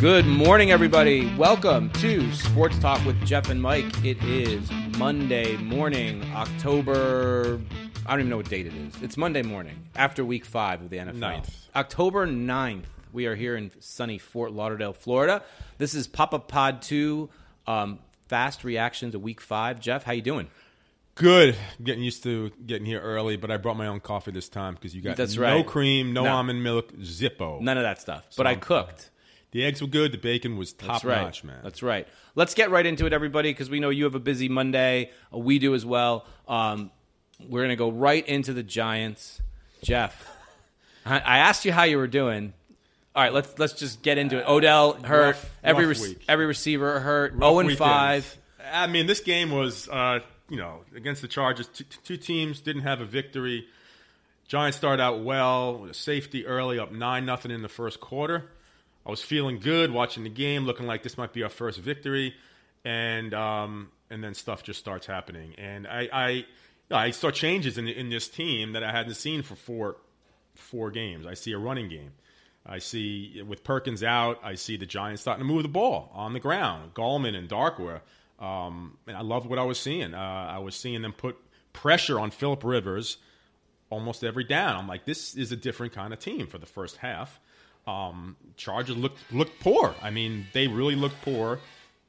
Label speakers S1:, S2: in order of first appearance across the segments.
S1: Good morning, everybody. Welcome to Sports Talk with Jeff and Mike. It is Monday morning, October. I don't even know what date it is. It's Monday morning after week five of the NFL.
S2: Ninth.
S1: October 9th. We are here in sunny Fort Lauderdale, Florida. This is Pop Up Pod 2, um, fast reaction to week five. Jeff, how you doing?
S2: Good. Getting used to getting here early, but I brought my own coffee this time because you got
S1: That's
S2: no
S1: right.
S2: cream, no,
S1: No.
S2: almond milk, Zippo.
S1: None of that stuff. But I cooked.
S2: The eggs were good. The bacon was top
S1: That's right.
S2: notch, man.
S1: That's right. Let's get right into it, everybody, because we know you have a busy Monday. Uh, we do as well. Um, we're going to go right into the Giants. Jeff, I, I asked you how you were doing. All right, let's let's just get into it. Odell hurt.
S2: rough-
S1: every
S2: rough week.
S1: every receiver hurt.
S2: Rough
S1: Zero and
S2: weekend.
S1: five.
S2: I mean, this game was, uh, you know, against the Chargers. Two, two teams didn't have a victory. Giants started out well with a safety early, up nine nothing in the first quarter. I was feeling good watching the game, looking like this might be our first victory, and um, and then stuff just starts happening, and I I, I saw changes in in this team that I hadn't seen for four four games. I see a running game. I see with Perkins out, I see the Giants starting to move the ball on the ground. Gallman and Darkwa, um, and I loved what I was seeing. Uh, I was seeing them put pressure on Philip Rivers almost every down. I'm like, this is a different kind of team for the first half. Um, Chargers looked looked poor. I mean, they really looked poor,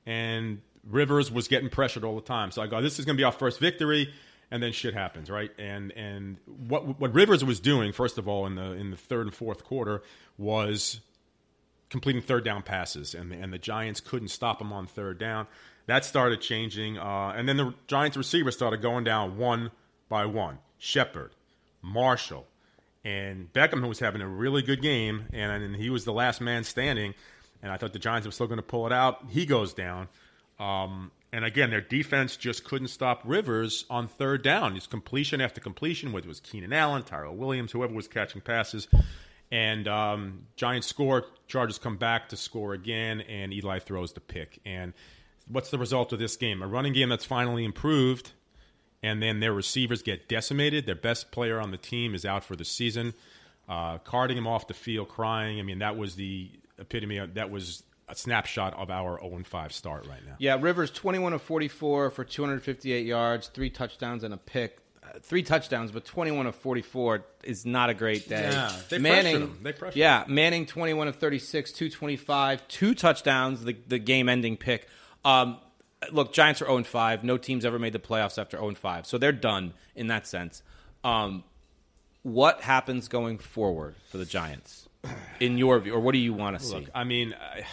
S2: and Rivers was getting pressured all the time. So I go, this is going to be our first victory, and then shit happens, right? And and what what Rivers was doing, first of all, in the in the third and fourth quarter, was completing third down passes, and and the Giants couldn't stop him on third down. That started changing, uh, and then the Giants receivers started going down one by one. Shepard, Marshall, and Beckham, was having a really good game, and, and he was the last man standing. And I thought the Giants were still going to pull it out. He goes down. Um, and again, their defense just couldn't stop Rivers on third down. It's completion after completion, whether it was Keenan Allen, Tyrell Williams, whoever was catching passes. And um, Giants score, Chargers come back to score again, and Eli throws the pick. And what's the result of this game? A running game that's finally improved, and then their receivers get decimated. Their best player on the team is out for the season, uh, carting him off the field, crying. I mean, that was the epitome. Of, that was a snapshot of our 0 5 start right now.
S1: Yeah, Rivers 21 of 44 for 258 yards, three touchdowns and a pick. Uh, three touchdowns, but 21 of 44 is not a great day.
S2: Yeah, they
S1: Manning,
S2: pressured him. They pressured
S1: yeah, Manning 21 of 36, 225, two touchdowns, the, the game-ending pick. Um, look, Giants are 0 5. No team's ever made the playoffs after 0 5, so they're done in that sense. Um, what happens going forward for the Giants, in your view, or what do you want to see?
S2: Look, I mean, I,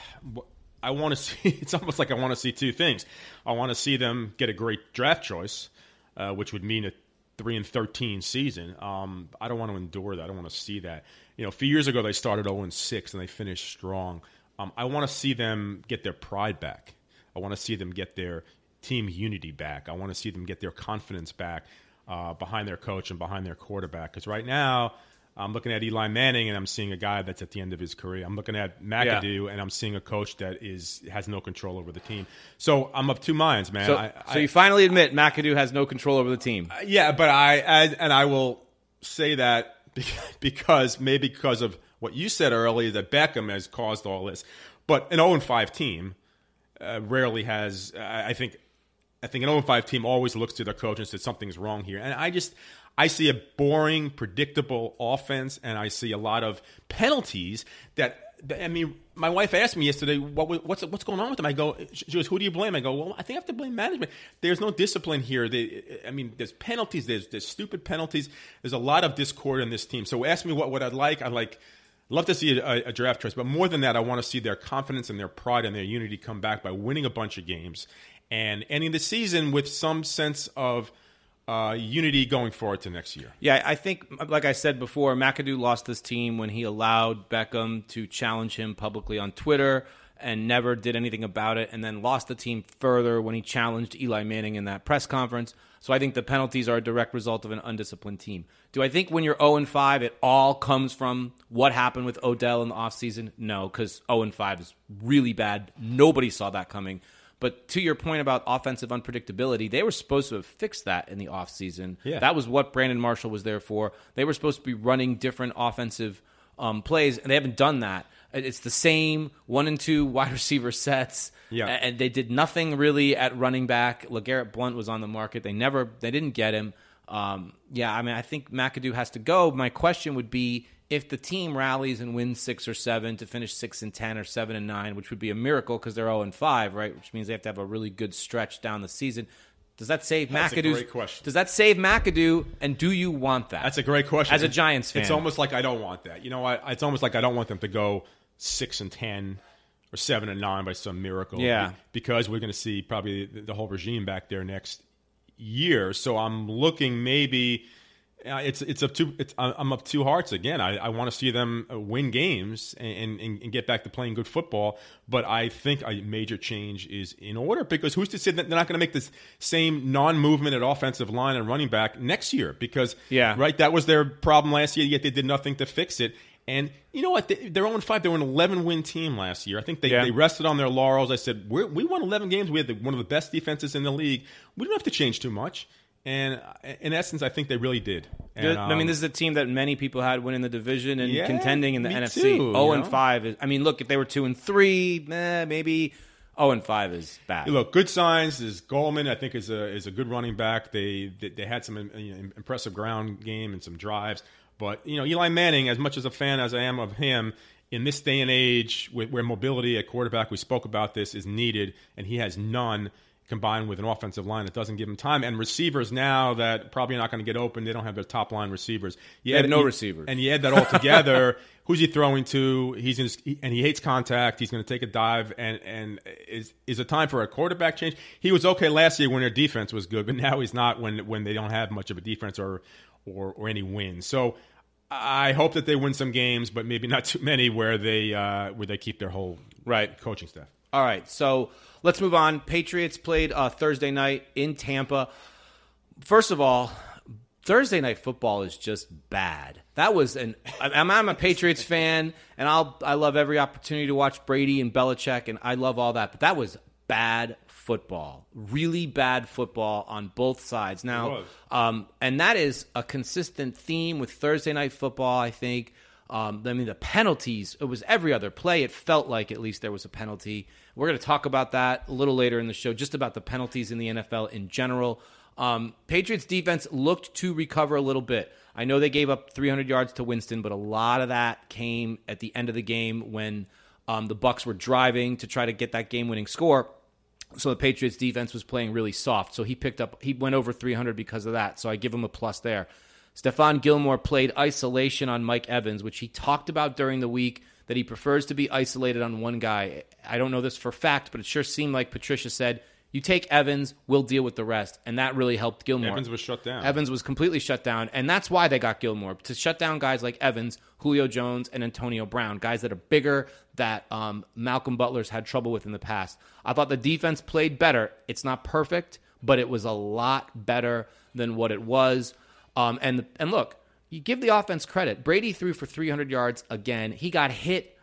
S2: I want to see. It's almost like I want to see two things. I want to see them get a great draft choice, uh, which would mean a three and thirteen season. Um, I don't want to endure that. I don't want to see that. You know, a few years ago they started zero and six and they finished strong. Um, I want to see them get their pride back. I want to see them get their team unity back. I want to see them get their confidence back uh, behind their coach and behind their quarterback. Because right now, I'm looking at Eli Manning and I'm seeing a guy that's at the end of his career. I'm looking at McAdoo and I'm seeing a coach that is has no control over the team. So I'm of two minds, man.
S1: so,
S2: I,
S1: so
S2: I-
S1: you finally admit McAdoo has no control over the team.
S2: yeah, but I, I and I will say that because maybe because of what you said earlier that Beckham has caused all this. But an 0 5 team uh, rarely has. I I think. I think an 0 5 team always looks to their coach and says something's wrong here. And I just I see a boring, predictable offense, and I see a lot of penalties that. I mean, my wife asked me yesterday, what, "What's what's going on with them?" I go, "She goes, who do you blame?" I go, "Well, I think I have to blame management. There's no discipline here. They, I mean, there's penalties. There's there's stupid penalties. There's a lot of discord in this team. So ask me what what I'd like. I like love to see a, a draft choice, but more than that, I want to see their confidence and their pride and their unity come back by winning a bunch of games and ending the season with some sense of uh, unity going forward to next year.
S1: Yeah, I think, like I said before, McAdoo lost this team when he allowed Beckham to challenge him publicly on Twitter and never did anything about it, and then lost the team further when he challenged Eli Manning in that press conference. So I think the penalties are a direct result of an undisciplined team. Do I think when you're 0 and 5, it all comes from what happened with Odell in the offseason? No, because 0 and 5 is really bad. Nobody saw that coming. But to your point about offensive unpredictability, they were supposed to have fixed that in the offseason.
S2: Yeah.
S1: That was what Brandon Marshall was there for. They were supposed to be running different offensive um, plays, and they haven't done that. It's the same one and two wide receiver sets.
S2: Yeah.
S1: and they did nothing really at running back. Legarrette Blunt was on the market. They never, they didn't get him. Um, yeah, I mean, I think McAdoo has to go. My question would be if the team rallies and wins six or seven to finish six and ten or seven and nine, which would be a miracle because they're zero and five, right? Which means they have to have a really good stretch down the season. Does that save
S2: That's a
S1: McAdoo?
S2: great question.
S1: Does that save McAdoo? And do you want that?
S2: That's a great question.
S1: As a Giants fan.
S2: it's almost like I don't want that. You know, I, it's almost like I don't want them to go six and ten or seven and nine by some miracle.
S1: Yeah.
S2: because we're going to see probably the, whole regime back there next year. So I'm looking maybe. Uh, it's it's up two. It's, I'm up two hearts again. I, I want to see them uh, win games and, and, and get back to playing good football. But I think a major change is in order because who's to say that they're not going to make this same non-movement at offensive line and running back next year? Because
S1: Yeah.
S2: right, that was their problem last year. Yet they did nothing to fix it. And you know what? They, they're 0 5. They were an 11 win team last year. I think they,
S1: Yeah.
S2: they rested on their laurels. I said, We're, we won 11 games. We had the, one of the best defenses in the league. We don't have to change too much. And uh, in essence, I think they really did. And,
S1: Good. I mean,
S2: um,
S1: this is a team that many people had winning the division and
S2: Yeah,
S1: contending in the NFC.
S2: too,
S1: Zero and
S2: know?
S1: five is. I mean, look, if they were two and three, eh, maybe zero and five is bad.
S2: Look, good signs is Gallman. I think is a is a good running back. They they, they had some you know, impressive ground game and some drives. But you know, Eli Manning, as much as a fan as I am of him, in this day and age where, where mobility at quarterback, we spoke about this, is needed, and he has none. Combined with an offensive line that doesn't give him time, and receivers now that probably not going to get open, they don't have their top line receivers. You
S1: have
S2: add-
S1: no
S2: you-
S1: receivers.
S2: and you add that all together. who's he throwing to? He's gonna, he, and he hates contact. He's going to take a dive, and and is is it time for a quarterback change? He was okay last year when their defense was good, but now he's not when when they don't have much of a defense or or, or any wins. So I hope that they win some games, but maybe not too many where they uh, where they keep their whole
S1: Right.
S2: coaching staff.
S1: All right, so let's move on. Patriots played uh, Thursday night in Tampa. First of all, Thursday night football is just bad. That was an. I'm, I'm a Patriots fan, and I'll I love every opportunity to watch Brady and Belichick, and I love all that. But that was bad football, really bad football on both sides. Now, um, and that is a consistent theme with Thursday night football. I think. Um, I mean, the penalties. It was every other play. It felt like at least there was a penalty. We're going to talk about that a little later in the show, just about the penalties in the NFL in general. Um, Patriots defense looked to recover a little bit. I know they gave up 300 yards to Winston, but a lot of that came at the end of the game when um, the Bucks were driving to try to get that game-winning score. So the Patriots defense was playing really soft. So he picked up, he went over 300 because of that. So I give him a plus there. Stephon Gilmore played isolation on Mike Evans, which he talked about during the week that he prefers to be isolated on one guy. I don't know this for fact, but it sure seemed like Patricia said, "You take Evans, we'll deal with the rest," and that really helped Gilmore.
S2: Evans was shut down.
S1: Evans was completely shut down, and that's why they got Gilmore to shut down guys like Evans, Julio Jones, and Antonio Brown, guys that are bigger that um, Malcolm Butler's had trouble with in the past. I thought the defense played better. It's not perfect, but it was a lot better than what it was. Um, and and look, you give the offense credit. Brady threw for 300 yards again. He got hit.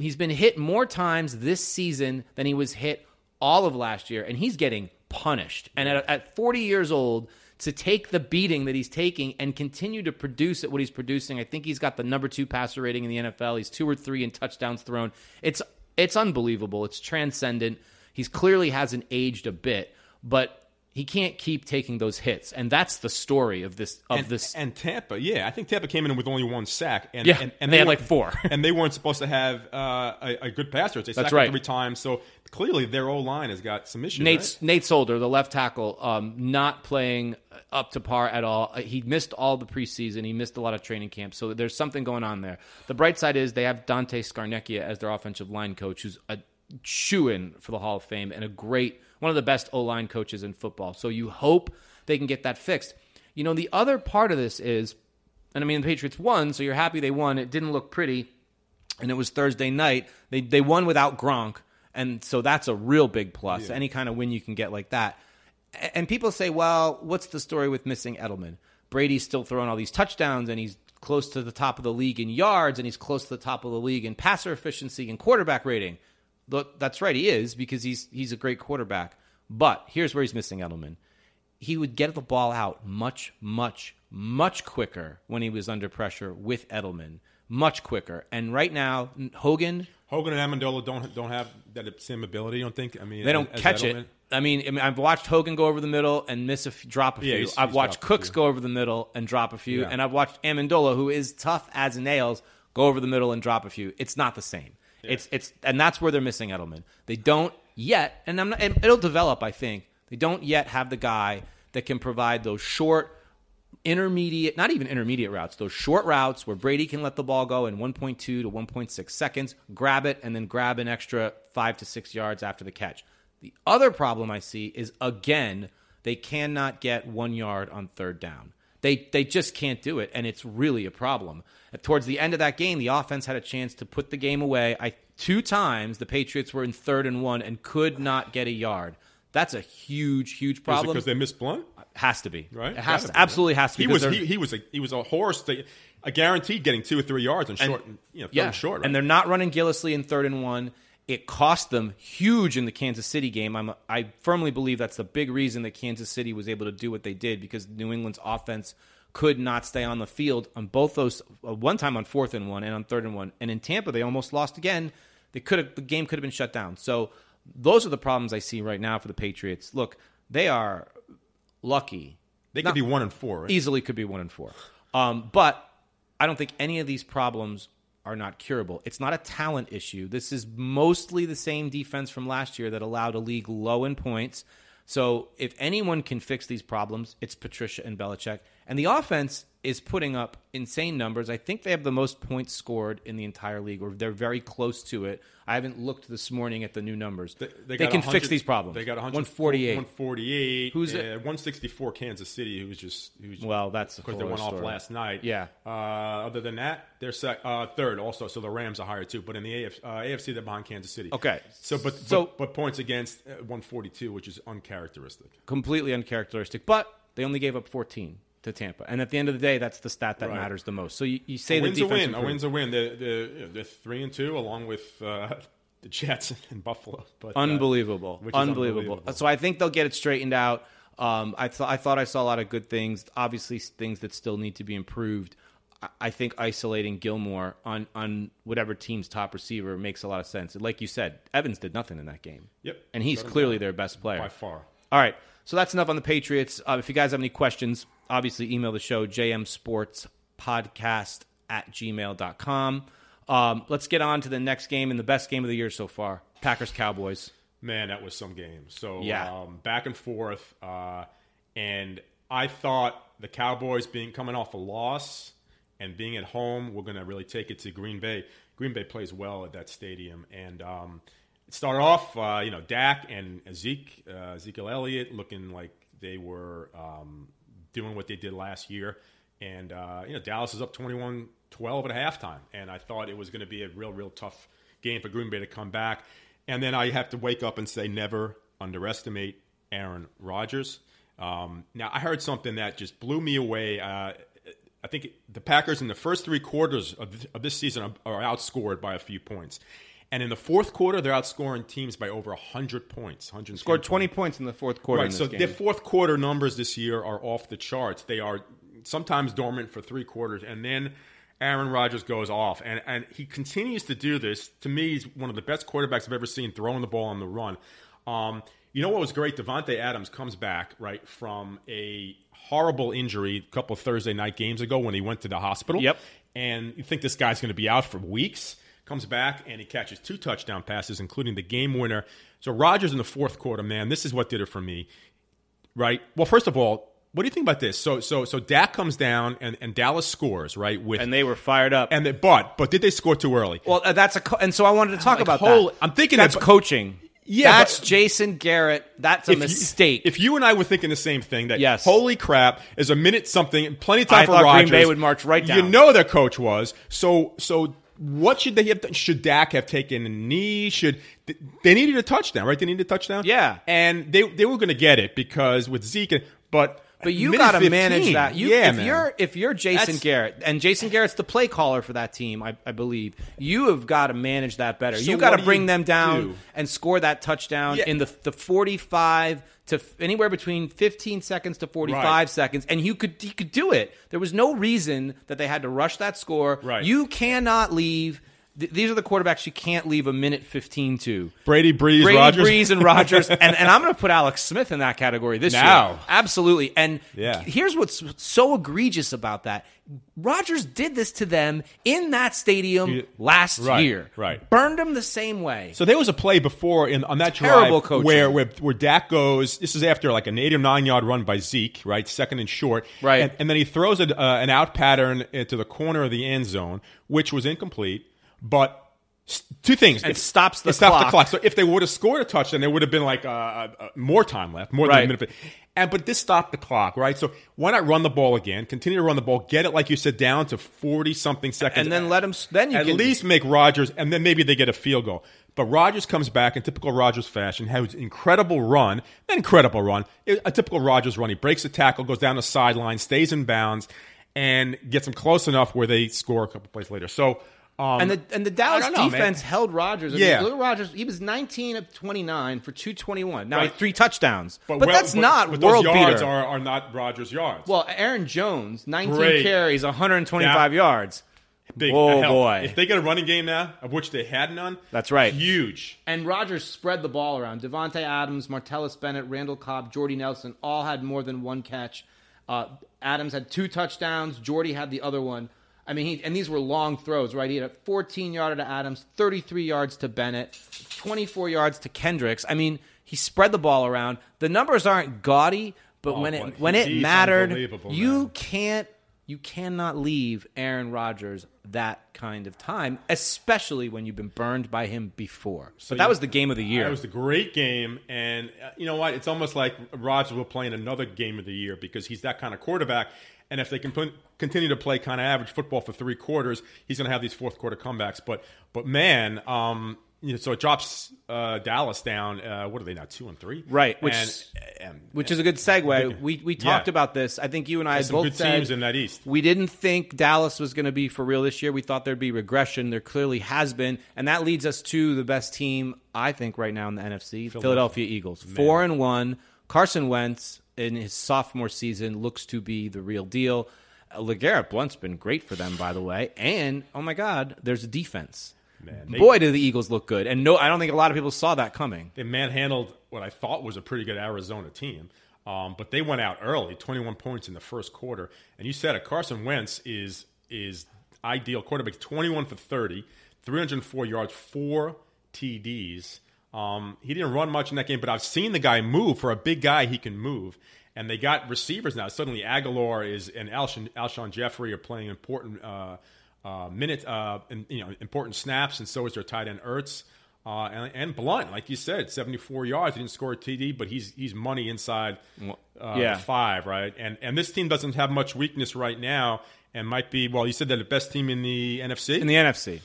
S1: He's been hit more times this season than he was hit all of last year, and he's getting punished. And at, at 40 years old, to take the beating that he's taking and continue to produce at what he's producing, I think he's got the number two passer rating in the NFL. He's two or three in touchdowns thrown. It's it's unbelievable. It's transcendent. He's clearly hasn't aged a bit, but he can't keep taking those hits, and that's the story of this of
S2: and,
S1: this.
S2: and Tampa, yeah, I think Tampa came in with only one sack, and
S1: Yeah,
S2: and,
S1: and they had
S2: weren't-
S1: like four.
S2: and they weren't supposed to have uh, a, a good passer. They
S1: That's
S2: sacked
S1: right.
S2: three times, so clearly their O line has got some issues.
S1: Nate
S2: right?
S1: Nate Solder, the left tackle, um, not playing up to par at all. Uh, He missed all the preseason. He missed a lot of training camp. So there's something going on there. The bright side is they have Dante Scarnecchia as their offensive line coach, who's a shoe in for the Hall of Fame and a great one of the best O line coaches in football. So you hope they can get that fixed. You know, the other part of this is, and I mean, the Patriots won, so you're happy they won. It didn't look pretty and it was Thursday night. They they won without Gronk, and so that's a real big plus. Any kind of win you can get like that. And people say, well, what's the story with missing Edelman? Brady's still throwing all these touchdowns, and he's close to the top of the league in yards, and he's close to the top of the league in passer efficiency and quarterback rating. Look, That's right, he is because he's he's a great quarterback. But here's where he's missing Edelman he would get the ball out much, much much quicker when he was under pressure with Edelman, much quicker. And right now, Hogan,
S2: Hogan and Amendola don't don't have that same ability. Don't think? I mean,
S1: they don't
S2: as
S1: catch
S2: Edelman?
S1: it. I mean, I mean, I've watched Hogan go over the middle and miss a f- drop a few.
S2: Yeah, he's-
S1: I've
S2: he's
S1: watched Cooks go over the middle and drop a few,
S2: Yeah.
S1: and I've watched Amendola, who is tough as nails, go over the middle and drop a few. It's not the same. It's it's and that's where they're missing Edelman. They don't yet, and I'm not, and it'll develop. I think they don't yet have the guy that can provide those short, intermediate, not even intermediate routes, those short routes where Brady can let the ball go in 1.2 to 1.6 seconds, grab it, and then grab an extra five to six yards after the catch. The other problem I see is again, they cannot get one yard on third down. They they just can't do it, and it's really a problem. Towards the end of that game, the offense had a chance to put the game away. I two times the Patriots were in third and one and could not get a yard. That's a huge, huge problem.
S2: because they missed Blunt?
S1: has to be
S2: Right?
S1: It has
S2: Gotta be.
S1: absolutely has to be.
S2: He was he, he was a he was a horse that a guaranteed getting two or three yards and short, and, you know,
S1: yeah,
S2: short. Right?
S1: and they're not running Gillislee in third and one. It cost them huge in the Kansas City game. I'm, I firmly believe that's the big reason that Kansas City was able to do what they did because New England's offense could not stay on the field on both those. Uh, one time on fourth and one and on third and one, and in Tampa they almost lost again. They could have the game could have been shut down. So those are the problems I see right now for the Patriots. Look, they are lucky
S2: they could be one and four. Right?
S1: easily could be one and four. Um, but I don't think any of these problems are not curable. It's not a talent issue. This is mostly the same defense from last year that allowed a league low in points. So if anyone can fix these problems, it's Patricia and Belichick. And the offense is putting up insane numbers. I think they have the most points scored in the entire league, or they're very close to it. I haven't looked this morning at the new numbers. They,
S2: got
S1: can fix these problems.
S2: They got
S1: 148.
S2: 148.
S1: Who's
S2: uh,
S1: it?
S2: 164 Kansas City, who was just who was
S1: Well, that's a
S2: because they went off last night.
S1: Yeah.
S2: Uh, other than that, they're sec- uh, third also, so the Rams are higher too. But in the AFC, uh, AFC they're behind Kansas City.
S1: Okay.
S2: So, but
S1: So-
S2: but, but points against uh, 142, which is uncharacteristic.
S1: completely uncharacteristic. But they only gave up 14 to Tampa, and at the end of the day, that's the stat that
S2: Right.
S1: matters the most. So you, you say
S2: A
S1: the
S2: win's a
S1: defense
S2: win. A win's a win. They're, they're, you know, they're three and two, along with uh, the Jets and Buffalo. But uh,
S1: unbelievable,
S2: is
S1: unbelievable.
S2: unbelievable.
S1: So I think they'll get it straightened out. Um, I thought I thought I saw a lot of good things. Obviously, things that still need to be improved. I- I think isolating Gilmore on on whatever team's top receiver makes a lot of sense. Like you said, Evans did nothing in that game.
S2: Yep.
S1: and he's clearly
S2: down.
S1: their best player
S2: by far.
S1: All right. So that's enough on the Patriots. Uh, if you guys have any questions, obviously email the show, jmsportspodcast at gmail.com. Um, let's get on to the next game and the best game of the year so far Packers Cowboys.
S2: Man, that was some game. So
S1: Yeah.
S2: um, back and forth, uh, and I thought the Cowboys being coming off a loss and being at home, we're going to really take it to Green Bay. Green Bay plays well at that stadium, and um, it started off, uh, you know, Dak and Zeke, uh, Ezekiel Elliott looking like they were um, doing what they did last year, and uh, you know, Dallas is up 21-12 at halftime, and I thought it was going to be a real, real tough game for Green Bay to come back. And then I have to wake up and say, never underestimate Aaron Rodgers. Um, now, I heard something that just blew me away. Uh, I think the Packers in the first three quarters of, this season are outscored by a few points. And in the fourth quarter, they're outscoring teams by over 100 points. 110
S1: Scored 20 points in the fourth quarter. in
S2: Right. So
S1: game.
S2: their fourth quarter numbers this year are off the charts. They are sometimes dormant for three quarters, and then Aaron Rodgers goes off, and and he continues to do this. To me, he's one of the best quarterbacks I've ever seen throwing the ball on the run. Um, you know what was great? Davante Adams comes back right from a horrible injury a couple of Thursday night games ago when he went to the hospital.
S1: Yep.
S2: And you think this guy's going to be out for weeks. Comes back and he catches two touchdown passes, including the game winner. So Rodgers in the fourth quarter, man, this is what did it for me. Right. Well, first of all, what do you think about this? So so so Dak comes down and, and Dallas scores, right? With
S1: and they were fired up.
S2: and they, but but did they score too early?
S1: well, uh, that's a co- and so I wanted to talk
S2: like,
S1: about
S2: holy-
S1: that.
S2: I'm thinking
S1: that's
S2: that-
S1: coaching.
S2: Yeah,
S1: that's
S2: but-
S1: Jason Garrett. That's a
S2: If you-
S1: mistake.
S2: if you and I were thinking the same thing, that
S1: Yes.
S2: holy crap, is a minute something, plenty of time
S1: I
S2: for
S1: thought Green Bay would march right
S2: You know their coach was. So so what should they have done? Should Dak have taken a knee? Should they needed a touchdown, right? They needed a touchdown.
S1: Yeah.
S2: and they they were going to get it because with Zeke, but
S1: But you got to manage that. You,
S2: Yeah,
S1: if
S2: man.
S1: you're if you're Jason
S2: That's-
S1: Garrett and Jason Garrett's the play caller for that team, I, I believe you have got to manage that better.
S2: So
S1: you got to bring them down
S2: do?
S1: and score that touchdown
S2: Yeah.
S1: in the the 45 to anywhere between 15 seconds to 45
S2: Right.
S1: seconds, and you could you could do it. There was no reason that they had to rush that score.
S2: Right.
S1: You cannot leave. Th- These are the quarterbacks you can't leave a minute 15 to.
S2: Brady, Brees,
S1: Brady,
S2: Rodgers.
S1: Brees, and Rodgers, and, and I'm going to put Alex Smith in that category this
S2: Now.
S1: year. Absolutely. And
S2: Yeah.
S1: here's what's so egregious about that: Rodgers did this to them in that stadium
S2: He-
S1: last
S2: right,
S1: year.
S2: right.
S1: Burned them the same way.
S2: So there was a play before in on that
S1: Terrible
S2: drive
S1: coaching.
S2: where, where where Dak goes. This is after like an eight or nine yard run by Zeke, right, second and short,
S1: Right.
S2: and, and then he throws a, uh, an out pattern into the corner of the end zone, which was incomplete. But two things:
S1: It,
S2: If-
S1: stops the
S2: it stopped
S1: clock.
S2: the clock. So if they would have scored a touchdown, there would have been like uh, uh, more time left, more
S1: Right.
S2: than a minute. And but this stopped the clock, right? So why not run the ball again? Continue to run the ball, get it like you said down to forty something seconds,
S1: and then let them. Then you
S2: at
S1: can,
S2: least make Rodgers, and then maybe they get a field goal. But Rodgers comes back in typical Rodgers fashion, has an incredible run, an incredible run, a typical Rodgers run. He breaks a tackle, goes down the sideline, stays in bounds, and gets them close enough where they score a couple plays later. So, um,
S1: And the and the Dallas
S2: I don't man.
S1: defense held Rodgers. I mean,
S2: Yeah.
S1: look at Rodgers. He was 19 of 29 for 221. Now he
S2: Right.
S1: had three touchdowns, but,
S2: well-
S1: that's not
S2: but
S1: world
S2: those yards
S1: beater.
S2: Are, are not Rodgers yards.
S1: well, Aaron Jones, 19
S2: Great.
S1: carries, 125
S2: Yeah.
S1: yards.
S2: Big
S1: oh,
S2: hell,
S1: boy.
S2: If they get a running game now, of which they had none,
S1: That's right.
S2: huge.
S1: And Rodgers spread the ball around. Davante Adams, Martellus Bennett, Randall Cobb, Jordy Nelson all had more than one catch. Uh, Adams had two touchdowns. Jordy had the other one. I mean, he, and these were long throws, right? He had a 14 yarder to Adams, 33 yards to Bennett, 24 yards to Kendricks. I mean, he spread the ball around. The numbers aren't gaudy, but
S2: Oh,
S1: when it when it mattered, you
S2: man.
S1: can't you cannot leave Aaron Rodgers that kind of time, especially when you've been burned by him before. but that
S2: you-
S1: was the game of the year.
S2: It was a great game, and uh, you know what? It's almost like Rodgers will play in another game of the year because he's that kind of quarterback. And if they can put, continue to play kind of average football for three quarters, he's going to have these fourth quarter comebacks. But but man, um, you know, so it drops uh, Dallas down. Uh, what are they now? Two and three,
S1: Right, which-
S2: and, and,
S1: Which is a good segue. We we
S2: yeah.
S1: talked about this. I think you and I both
S2: good
S1: said
S2: teams in that East.
S1: we didn't think Dallas was going to be for real this year. We thought there'd be regression. There clearly has been, and that leads us to the best team I think right now in the NFC, Philadelphia, Eagles, four and one. Carson Wentz in his sophomore season looks to be the real deal. Uh, Legarrette Blunt's been great for them, by the way, and oh my God, there's a defense.
S2: Man, they-
S1: Boy, do the Eagles look good, and no, I don't think a lot of people saw that coming.
S2: they manhandled what I thought was a pretty good Arizona team. Um, but they went out early, 21 points in the first quarter. And you said it, Carson Wentz is is ideal quarterback, 21 for 30, 304 yards, four TDs. Um, he didn't run much in that game, but I've seen the guy move. For a big guy, he can move. And they got receivers now. Suddenly, Agholor is and Alshon, Alshon Jeffery are playing important uh, uh, minute, uh, and, you know, important snaps, and so is their tight end Ertz. Uh, and, and Blunt, like you said, 74 yards. He didn't score a TD, but he's he's money inside uh,
S1: yeah.
S2: five, right? And and this team doesn't have much weakness right now, and might be well. You said they're the best team in the NFC.
S1: In the NFC,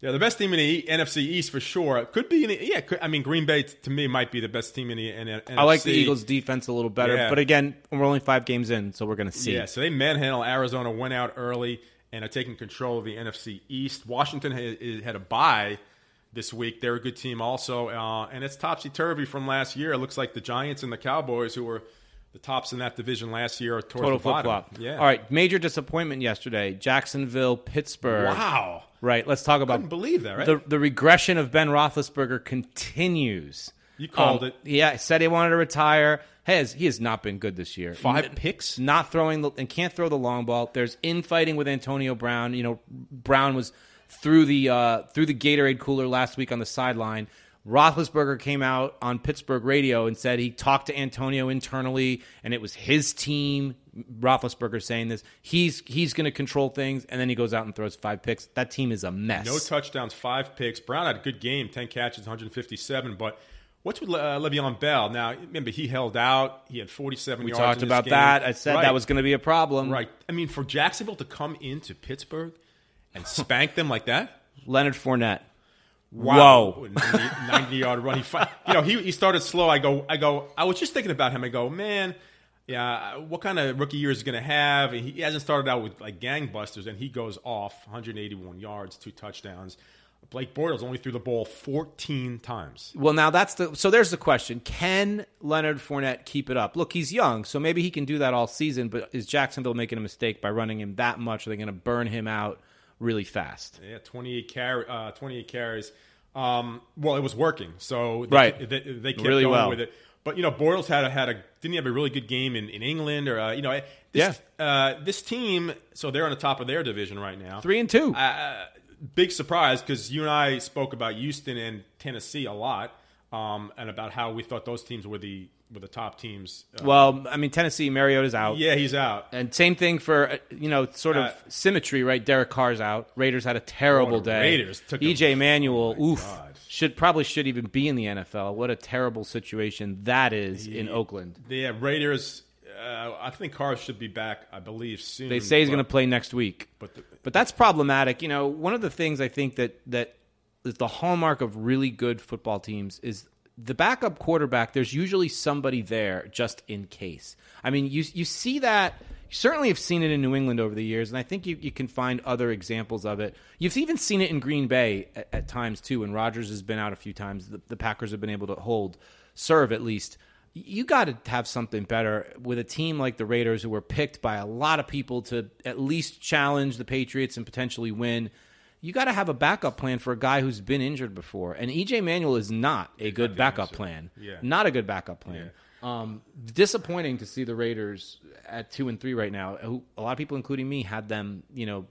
S2: yeah, the best team in the NFC East for sure. Could be in the, yeah. Could, I mean, Green Bay to me might be the best team in the in, NFC.
S1: I like the Eagles' defense a little better,
S2: Yeah.
S1: but again, we're only five games in, so we're going to see.
S2: Yeah, so they manhandle Arizona, went out early, and are taking control of the NFC East. Washington had, had a bye this week. They're a good team also, uh, and it's topsy turvy from last year. It looks like the Giants and the Cowboys, who were the tops in that division last year, are towards
S1: Total flip flop.
S2: Yeah.
S1: All right, major disappointment yesterday. Jacksonville, Pittsburgh.
S2: Wow.
S1: Right. Let's talk about
S2: Couldn't believe that, right?
S1: the the regression of Ben Roethlisberger continues.
S2: You called
S1: Um,
S2: it.
S1: Yeah, said he wanted to retire. Has he has not been good this year.
S2: Five
S1: N-
S2: picks?
S1: not throwing the, and can't throw the long ball. There's infighting with Antonio Brown. You know, Brown was through the uh, through the Gatorade cooler last week on the sideline. Roethlisberger came out on Pittsburgh radio and said he talked to Antonio internally, and it was his team. Roethlisberger saying this. He's he's going to control things, and then he goes out and throws five picks. That team is a mess.
S2: No touchdowns, five picks. Brown had a good game, 10 catches, 157. But what's with uh, Le'Veon Bell? Now, remember, he held out. He had 47
S1: we
S2: yards.
S1: talked
S2: in
S1: about
S2: game.
S1: that. I said
S2: Right.
S1: that was going to be a problem.
S2: Right. I mean, for Jacksonville to come into Pittsburgh and spank them like that.
S1: Leonard Fournette.
S2: Wow.
S1: Whoa.
S2: 90, 90 yard run. He, you know, he, he started slow. I go, I go, I was just thinking about him. I go, man, Yeah, what kind of rookie year is he going to have? And he hasn't started out with like gangbusters, and he goes off 181 yards, two touchdowns. Blake Bortles only threw the ball 14 times.
S1: Well, now that's the so there's the question: Can Leonard Fournette keep it up? Look, he's young, so maybe he can do that all season. But is Jacksonville making a mistake by running him that much? Are they going to burn him out really fast?
S2: Yeah, 28 carry, uh, 28 carries. Um, well, it was working, so they,
S1: Right.
S2: they, they kept
S1: Really
S2: going
S1: well.
S2: with it. But you know, Bortles had a, had a didn't he have a really good game in, in England or uh, you know this, uh, this team. So they're on the top of their division right now.
S1: Three and two.
S2: Uh, big surprise because you and I spoke about Houston and Tennessee a lot, um, and about how we thought those teams were the were the top teams. Uh,
S1: well, I mean Tennessee, Mariota's out.
S2: yeah, he's out.
S1: And same thing for uh, you know sort of
S2: Uh,
S1: symmetry, right? Derek Carr's out. Raiders had a terrible day.
S2: Raiders took
S1: EJ
S2: him-
S1: Manuel,
S2: Oh,
S1: oof,
S2: God.
S1: should probably should even be in the NFL. What a terrible situation that is in Oakland.
S2: Yeah, Raiders. Uh, I think Carr should be back. I believe soon.
S1: They say he's going to play next week,
S2: But the,
S1: but that's problematic. You know, one of the things I think that that is the hallmark of really good football teams is the backup quarterback. There's usually somebody there just in case. I mean, you you see that. You certainly have seen it in New England over the years, and I think you, you can find other examples of it. You've even seen it in Green Bay at, at times too. When Rodgers has been out a few times, the, the Packers have been able to hold, serve at least. You got to have something better with a team like the Raiders, who were picked by a lot of people to at least challenge the Patriots and potentially win. You got to have a backup plan for a guy who's been injured before, and EJ Manuel is not a good
S2: the
S1: backup
S2: answer.
S1: plan.
S2: Yeah.
S1: Not a good backup plan. Um, disappointing to see the Raiders at two and three right now. Who a lot of people, including me, had them. You know,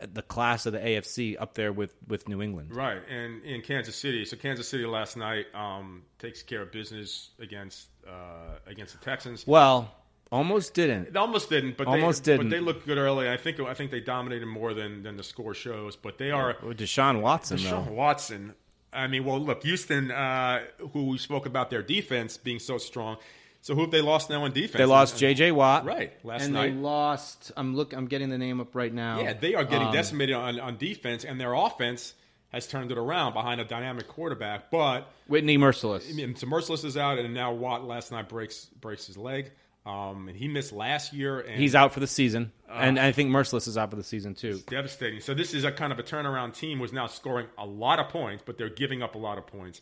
S1: at the class of the AFC up there with with New England.
S2: Right, and in Kansas City, so Kansas City last night um, takes care of business against uh, against the Texans.
S1: Well, almost didn't.
S2: They almost didn't, but
S1: Almost
S2: they,
S1: didn't.
S2: But they looked good early. I think I think they dominated more than than the score shows. But they are
S1: With Deshaun Watson
S2: Deshaun
S1: though.
S2: Watson. I mean, well, look, Houston, uh, who we spoke about their defense being so strong. So who have they lost now in defense?
S1: They lost J.J. Watt,
S2: Right, last
S1: and
S2: night.
S1: they lost. I'm look. I'm getting the name up right now.
S2: Yeah, they are getting
S1: Um,
S2: decimated on, on defense, and their offense has turned it around behind a dynamic quarterback. But
S1: Whitney Mercilus.
S2: I mean, so Mercilus is out, and now Watt last night breaks breaks his leg, um, and he missed last year. And
S1: He's out for the season,
S2: Uh,
S1: and I think Mercilus is out for the season too.
S2: devastating. So this is a kind of a turnaround team who's now scoring a lot of points, but they're giving up a lot of points.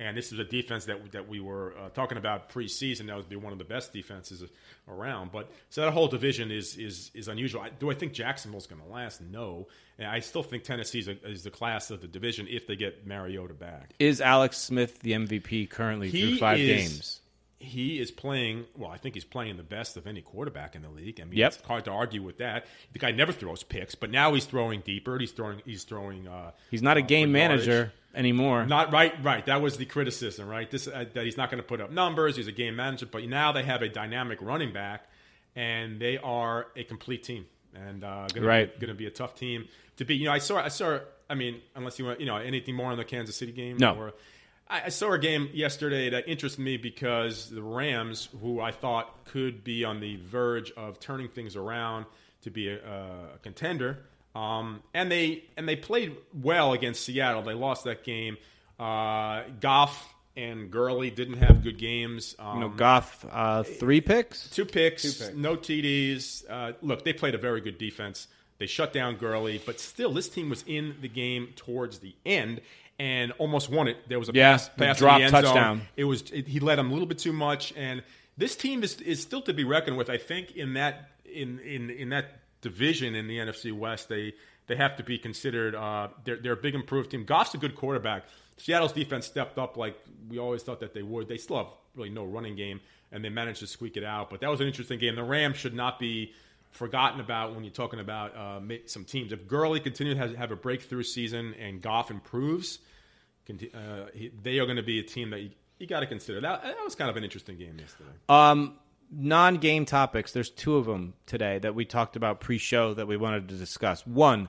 S2: And this is a defense that that we were uh, talking about preseason. That would be one of the best defenses around. But so that whole division is is is unusual. I, do I think Jacksonville's going to last? No. And I still think Tennessee is, is the class of the division if they get Mariota back.
S1: Is Alex Smith the MVP currently through five
S2: is-
S1: games?
S2: He is playing well. I think he's playing the best of any quarterback in the league. I mean,
S1: Yep.
S2: it's hard to argue with that. The guy never throws picks, but now he's throwing deeper. He's throwing. He's throwing. Uh,
S1: He's not a
S2: uh,
S1: game manager anymore.
S2: Not right, right. That was the criticism, right? This uh, that he's not going to put up numbers. He's a game manager, but now they have a dynamic running back, and they are a complete team, and uh, going
S1: Right.
S2: to be a tough team to beat. You know, I saw, I saw. I mean, unless you want, you know, anything more on the Kansas City game?
S1: No.
S2: Or, I, I saw a game yesterday that interested me because the Rams, who I thought could be on the verge of turning things around to be a, a contender, um, and they and they played well against Seattle. They lost that game. Uh, Goff and Gurley didn't have good games. Um,
S1: You know, Goff uh, three picks.
S2: Two picks, no TDs. Uh, look, they played a very good defense. They shut down Gurley, but still, this team was in the game towards the end and almost won it. There was a
S1: Yeah,
S2: pass, pass
S1: drop
S2: end zone.
S1: touchdown.
S2: It was it, he led them a little bit too much, and this team is is still to be reckoned with. I think in that in in in that division in the NFC West, they they have to be considered. Uh, they're they're a big improved team. Goff's a good quarterback. Seattle's defense stepped up like we always thought that they would. They still have really no running game, and they managed to squeak it out. But that was an interesting game. The Rams should not be forgotten about when you're talking about uh, some teams. If Gurley continues to have, have a breakthrough season and Goff improves, uh, he, they are going to be a team that you, you got to consider. That, that was kind of an interesting game yesterday.
S1: Um, non-game topics. There's two of them today that we talked about pre-show that we wanted to discuss. One,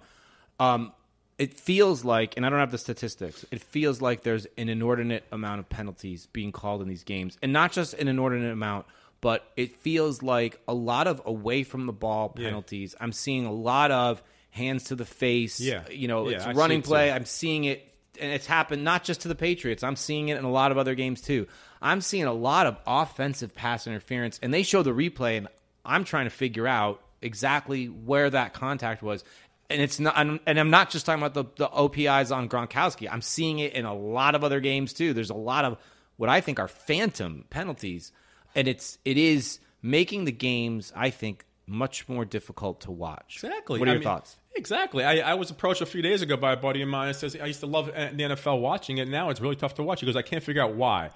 S1: um, it feels like, and I don't have the statistics. It feels like there's an inordinate amount of penalties being called in these games, and not just an inordinate amount, but it feels like a lot of away from the ball
S2: Yeah.
S1: penalties. I'm seeing a lot of hands to the face.
S2: Yeah.
S1: you know,
S2: Yeah,
S1: it's
S2: I
S1: running
S2: it
S1: play. I'm seeing it and it's happened not just to the Patriots. I'm seeing it in a lot of other games too. I'm seeing a lot of offensive pass interference, and they show the replay, and I'm trying to figure out exactly where that contact was. And it's not, and I'm not just talking about the, the OPIs on Gronkowski. I'm seeing it in a lot of other games too. There's a lot of what I think are phantom penalties, and it's it is making the games I think much more difficult to watch.
S2: Exactly.
S1: What are
S2: I
S1: your
S2: mean,
S1: thoughts?
S2: Exactly. I, I was approached a few days ago by a buddy of mine who says I used to love uh, the NFL watching it. Now it's really tough to watch. He goes, I can't figure out why.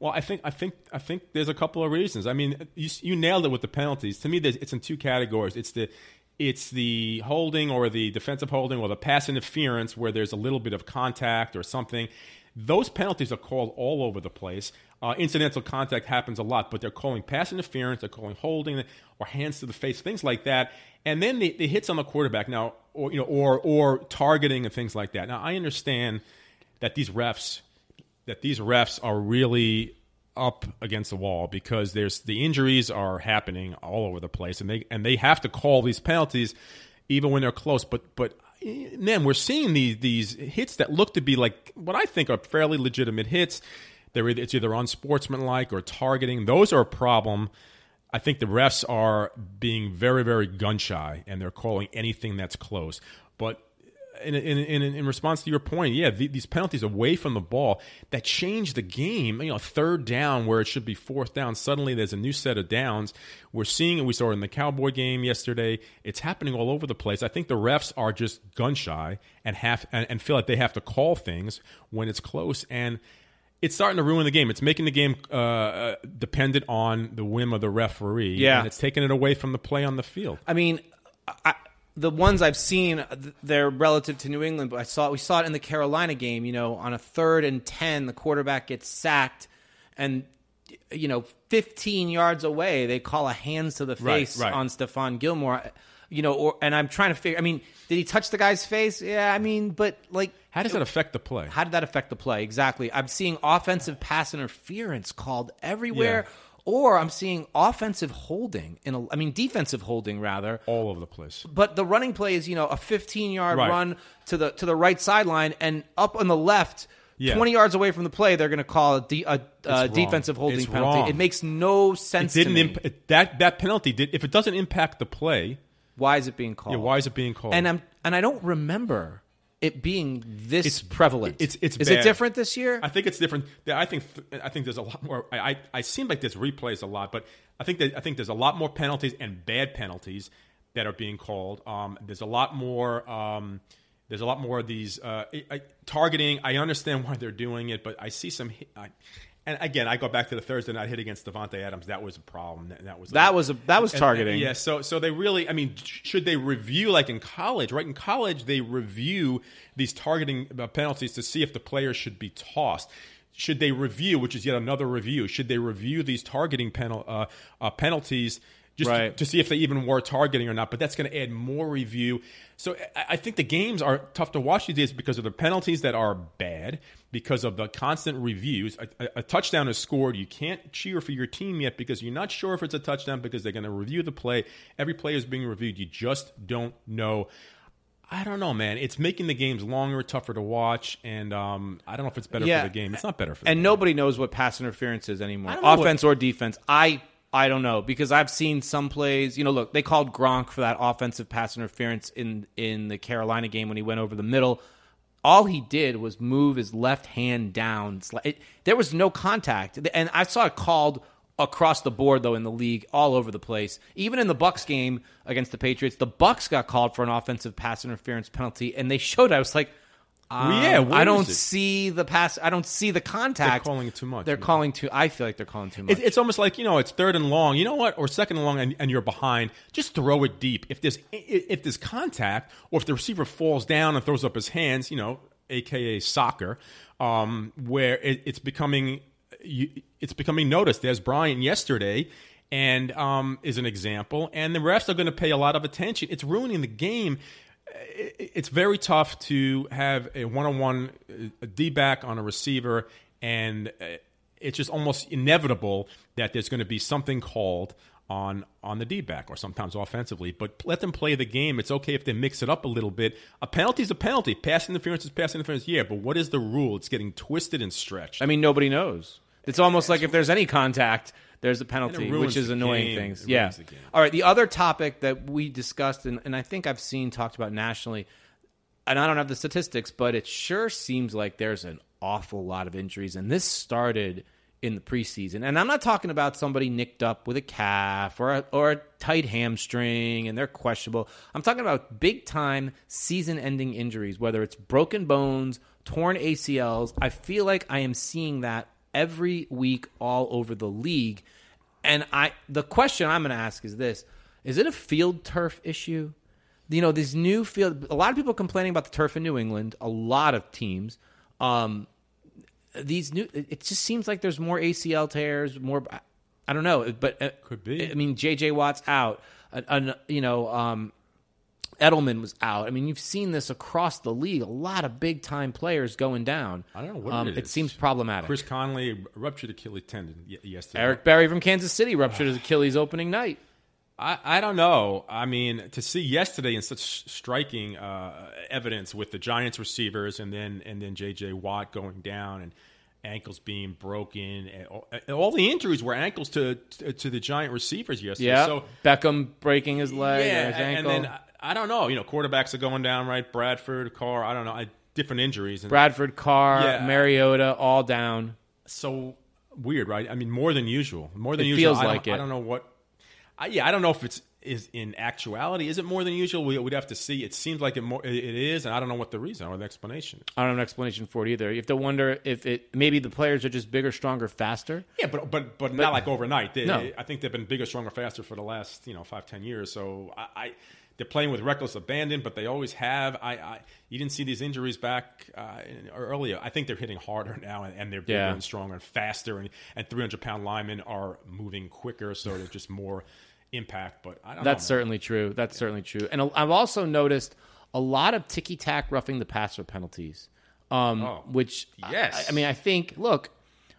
S2: Well, I think I think I think there's a couple of reasons. I mean, you, you nailed it with the penalties. To me, it's in two categories. It's the it's the holding or the defensive holding or the pass interference where there's a little bit of contact or something. Those penalties are called all over the place. Uh, incidental contact happens a lot, but they're calling pass interference, they're calling holding or hands to the face, things like that. And then the, the hits on the quarterback now, or you know, or or targeting and things like that. Now, I understand that these refs that these refs are really up against the wall because there's the injuries are happening all over the place and they and they have to call these penalties even when they're close but but man we're seeing these these hits that look to be like what I think are fairly legitimate hits they're either, it's either unsportsmanlike or targeting those are a problem I think the refs are being very, very gun shy, and they're calling anything that's close. But in, in, in, in response to your point, yeah, the, these penalties away from the ball that change the game. You know, third down where it should be fourth down, suddenly there's a new set of downs. We're seeing it. We saw it in the Cowboy game yesterday. It's happening all over the place. I think the refs are just gun shy and have and, and feel like they have to call things when it's close and it's starting to ruin the game. It's making the game uh, uh, dependent on the whim of the referee.
S1: Yeah.
S2: and it's taking it away from the play on the field.
S1: I mean, I, the ones I've seen, they're relative to New England. But I saw we saw it in the Carolina game. You know, on a third and ten, the quarterback gets sacked, and you know, fifteen yards away, they call a hands to the
S2: Right,
S1: face
S2: right.
S1: on Stephon Gilmore. You know, or and I'm trying to figure. I mean, did he touch the guy's face? Yeah, I mean, but like,
S2: How does that affect the play?
S1: how did that affect the play? Exactly. I'm seeing offensive pass interference called everywhere,
S2: Yeah.
S1: or I'm seeing offensive holding in a, I mean defensive holding rather.
S2: all over the place.
S1: But the running play is, you know, a 15 yard
S2: Right.
S1: run to the to the right sideline and up on the left.
S2: Yeah.
S1: 20 yards away from the play, they're going to call a, de- a, a defensive holding
S2: It's
S1: penalty.
S2: wrong.
S1: It makes no
S2: It
S1: sense
S2: didn't
S1: to me.
S2: imp- that that penalty did if it doesn't impact the play.
S1: Why is it being called?
S2: Yeah, why is it being called?
S1: And I'm and I don't remember it being this
S2: It's-
S1: prevalent.
S2: it's- it's
S1: is
S2: bad.
S1: it different this year?
S2: I think it's different. I think I think there's a lot more. I I, I seem like there's replays a lot, but I think that I think there's a lot more penalties and bad penalties that are being called. Um, there's a lot more. Um, there's a lot more of these uh, I, I, targeting. I understand why they're doing it, but I see some. I, and again, I go back to the Thursday night hit against Davante Adams. That was a problem. That, that was
S1: That was a- that was
S2: and-
S1: targeting.
S2: and- yeah, so so they really, I mean, should they review like in college? Right in college, they review these targeting uh, penalties to see if the player should be tossed. Should they review, which is yet another review? Should they review these targeting penal, uh, uh, penalties? Just to- to see if they even were targeting or not, but that's going to add more review. So I, I think the games are tough to watch these days because of the penalties that are bad, because of the constant reviews. A, a, touchdown is scored. You can't cheer for your team yet because you're not sure if it's a touchdown because they're going to review the play. Every play is being reviewed. You just don't know. I don't know, man. It's making the games longer, tougher to watch, and um, I don't know if it's better
S1: Yeah.
S2: for the game. It's not better for the
S1: and
S2: game.
S1: nobody knows what pass interference is anymore,
S2: I what-
S1: offense or defense. I I don't know because I've seen some plays. You know, look, they called Gronk for that offensive pass interference in in the Carolina game when he went over the middle. All he did was move his left hand down. It, there was no contact, and I saw it called across the board though in the league, all over the place. Even in the Bucks game against the Patriots, the Bucks got called for an offensive pass interference penalty, and they showed. I was like.
S2: Yeah,
S1: um,
S2: where
S1: I don't see the pass. I don't see the contact.
S2: They're calling it too much.
S1: They're calling too. I feel like they're calling too much.
S2: It, it's almost like you know it's third and long. You know what? Or second and long, and, and you're behind. Just throw it deep. If there's if there's contact, or if the receiver falls down and throws up his hands, you know, aka soccer, um, where it, it's becoming it's becoming noticed. There's Brian yesterday. And um, is an example, and the refs are going to pay a lot of attention. It's ruining the game it's very tough to have a one-on-one uh, D back on a receiver, and uh, it's just almost inevitable that there's going to be something called on on the D back or sometimes offensively. But let them play the game. It's okay if they mix it up a little bit. A penalty is a penalty. Pass interference is pass interference. Yeah, but what is the rule? It's getting twisted and stretched.
S1: I mean, nobody knows. It's almost like if there's any contact, there's a penalty, which is annoying
S2: game.
S1: things.
S2: It
S1: Yeah.
S2: ruins the game.
S1: All right. The other topic that we discussed, and, and I think I've seen talked about nationally, and I don't have the statistics, but it sure seems like there's an awful lot of injuries. And this started in the preseason. And I'm not talking about somebody nicked up with a calf or a, or a tight hamstring and they're questionable. I'm talking about big time season ending injuries, whether it's broken bones, torn ACLs. I feel like I am seeing that every week all over the league. And I the question I'm going to ask is this: Is it a field turf issue? You know, this new field. A lot of people complaining about the turf in New England. A lot of teams. Um, these new. It just seems like there's more ACL tears. More. I don't know, but uh,
S2: Could be.
S1: I mean, JJ Watt's out. An, an, you know, um, Edelman was out. I mean, you've seen this across the league. A lot of big time players going down.
S2: I don't know what
S1: um,
S2: it
S1: it seems problematic.
S2: Chris Conley ruptured Achilles tendon y- yesterday.
S1: Eric Berry from Kansas City ruptured his Achilles opening night.
S2: I, I don't know. I mean, to see yesterday in such striking uh, evidence with the Giants receivers and then and then J.J. Watt going down and ankles being broken and all, all the injuries were ankles to, to to the Giant receivers yesterday.
S1: Yeah,
S2: So
S1: Beckham breaking his leg,
S2: yeah,
S1: or his
S2: and then I, don't know. You know, quarterbacks are going down right. Bradford, Carr. I don't know. I, different injuries. And
S1: Bradford, Carr,
S2: Yeah.
S1: Mariota, all down.
S2: so weird, right? I mean, more than usual. More than
S1: It
S2: usual.
S1: feels
S2: I don't-
S1: like it.
S2: I don't know what. I, yeah, I don't know if it's is in actuality. Is it more than usual? We, we'd have to see. It seems like it more. It, is, and I don't know what the reason or the explanation is.
S1: I don't have an explanation for it either. You have to wonder if it maybe the players are just bigger, stronger, faster.
S2: Yeah, but but but, not like overnight. They,
S1: No.
S2: I think they've been bigger, stronger, faster for the last you know five ten years. So I. I they're playing with reckless abandon, but they always have. I, I you didn't see these injuries back uh, in, earlier. I think they're hitting harder now, and, and they're bigger
S1: Yeah.
S2: and stronger and faster, and and 300 pound linemen are moving quicker, so there's just more impact. But I don't
S1: That's
S2: know.
S1: certainly true. That's certainly true. And I've also noticed a lot of ticky tack roughing the passer penalties. Um,
S2: Oh,
S1: which
S2: yes.
S1: I, I mean, I think. Look,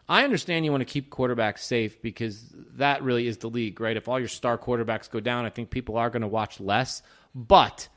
S1: I understand you want to keep quarterbacks safe because that really is the league, right? If all your star quarterbacks go down, I think people are going to watch less. But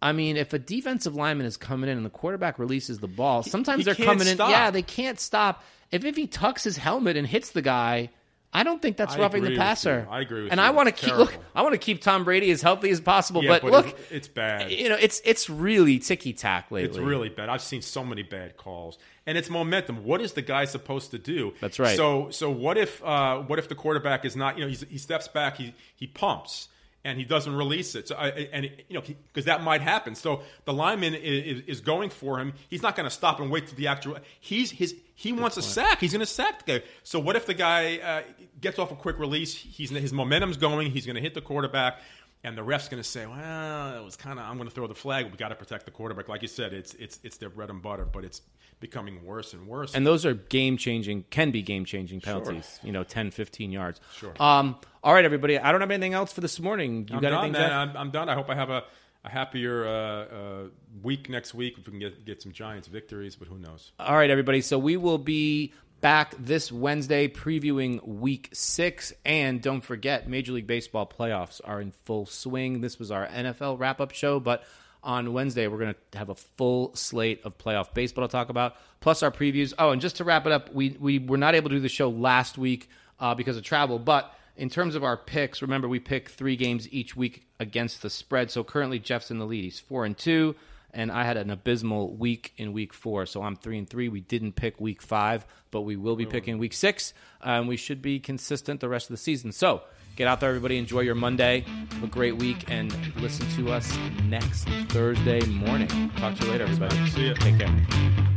S1: I mean, if a defensive lineman is coming in and the quarterback releases the ball, sometimes
S2: he
S1: they're coming
S2: stop.
S1: in. Yeah, they can't stop. If if he tucks his helmet and hits the guy. I don't think that's
S2: I
S1: roughing the passer.
S2: I agree with you.
S1: and
S2: you.
S1: I want to
S2: It's
S1: keep look. I want to keep Tom Brady as healthy as possible.
S2: Yeah,
S1: but,
S2: but
S1: look,
S2: it- it's bad.
S1: You know, it's it's really ticky tack lately.
S2: It's really bad. I've seen so many bad calls, and it's momentum. What is the guy supposed to do?
S1: That's right.
S2: So, so what if uh, what if the quarterback is not? You know, he's, he steps back, he he pumps, and he doesn't release it. So, and you know, because that might happen. So the lineman is, is going for him. He's not going to stop and wait to the actual. He's his. He wants a sack. He's going to sack the guy. So what if the guy uh, gets off a quick release? He's his momentum's going. He's going to hit the quarterback. And the ref's going to say, "Well, it was kind of. I'm going to throw the flag. We got to protect the quarterback." Like you said, it's it's it's their bread and butter, but it's becoming worse and worse.
S1: and those are game changing, can be game changing penalties. You know, 10, 15 yards.
S2: Sure.
S1: Um. All right, everybody. I don't have anything else for this morning. You
S2: I'm
S1: got
S2: done,
S1: anything,
S2: man. I'm, I'm done. I hope I have a, a happier uh, uh, week next week if we can get get some Giants victories. But who knows?
S1: All right, everybody. So we will be back this Wednesday previewing week six. And don't forget, Major League Baseball playoffs are in full swing. This was our NFL wrap up show, but on Wednesday, we're going to have a full slate of playoff baseball to talk about, plus our previews. Oh, and just to wrap it up, we, we were not able to do the show last week uh, because of travel, but in terms of our picks, remember we pick three games each week against the spread. So currently, Jeff's in the lead. He's four and two and I had an abysmal week in week four. So I'm three and three. We didn't pick week five, but we will be picking week six, and we should be consistent the rest of the season. So get out there, everybody. Enjoy your Monday. Have a great week, and listen to us next Thursday morning. Talk to you later, everybody.
S2: See ya.
S1: Take care.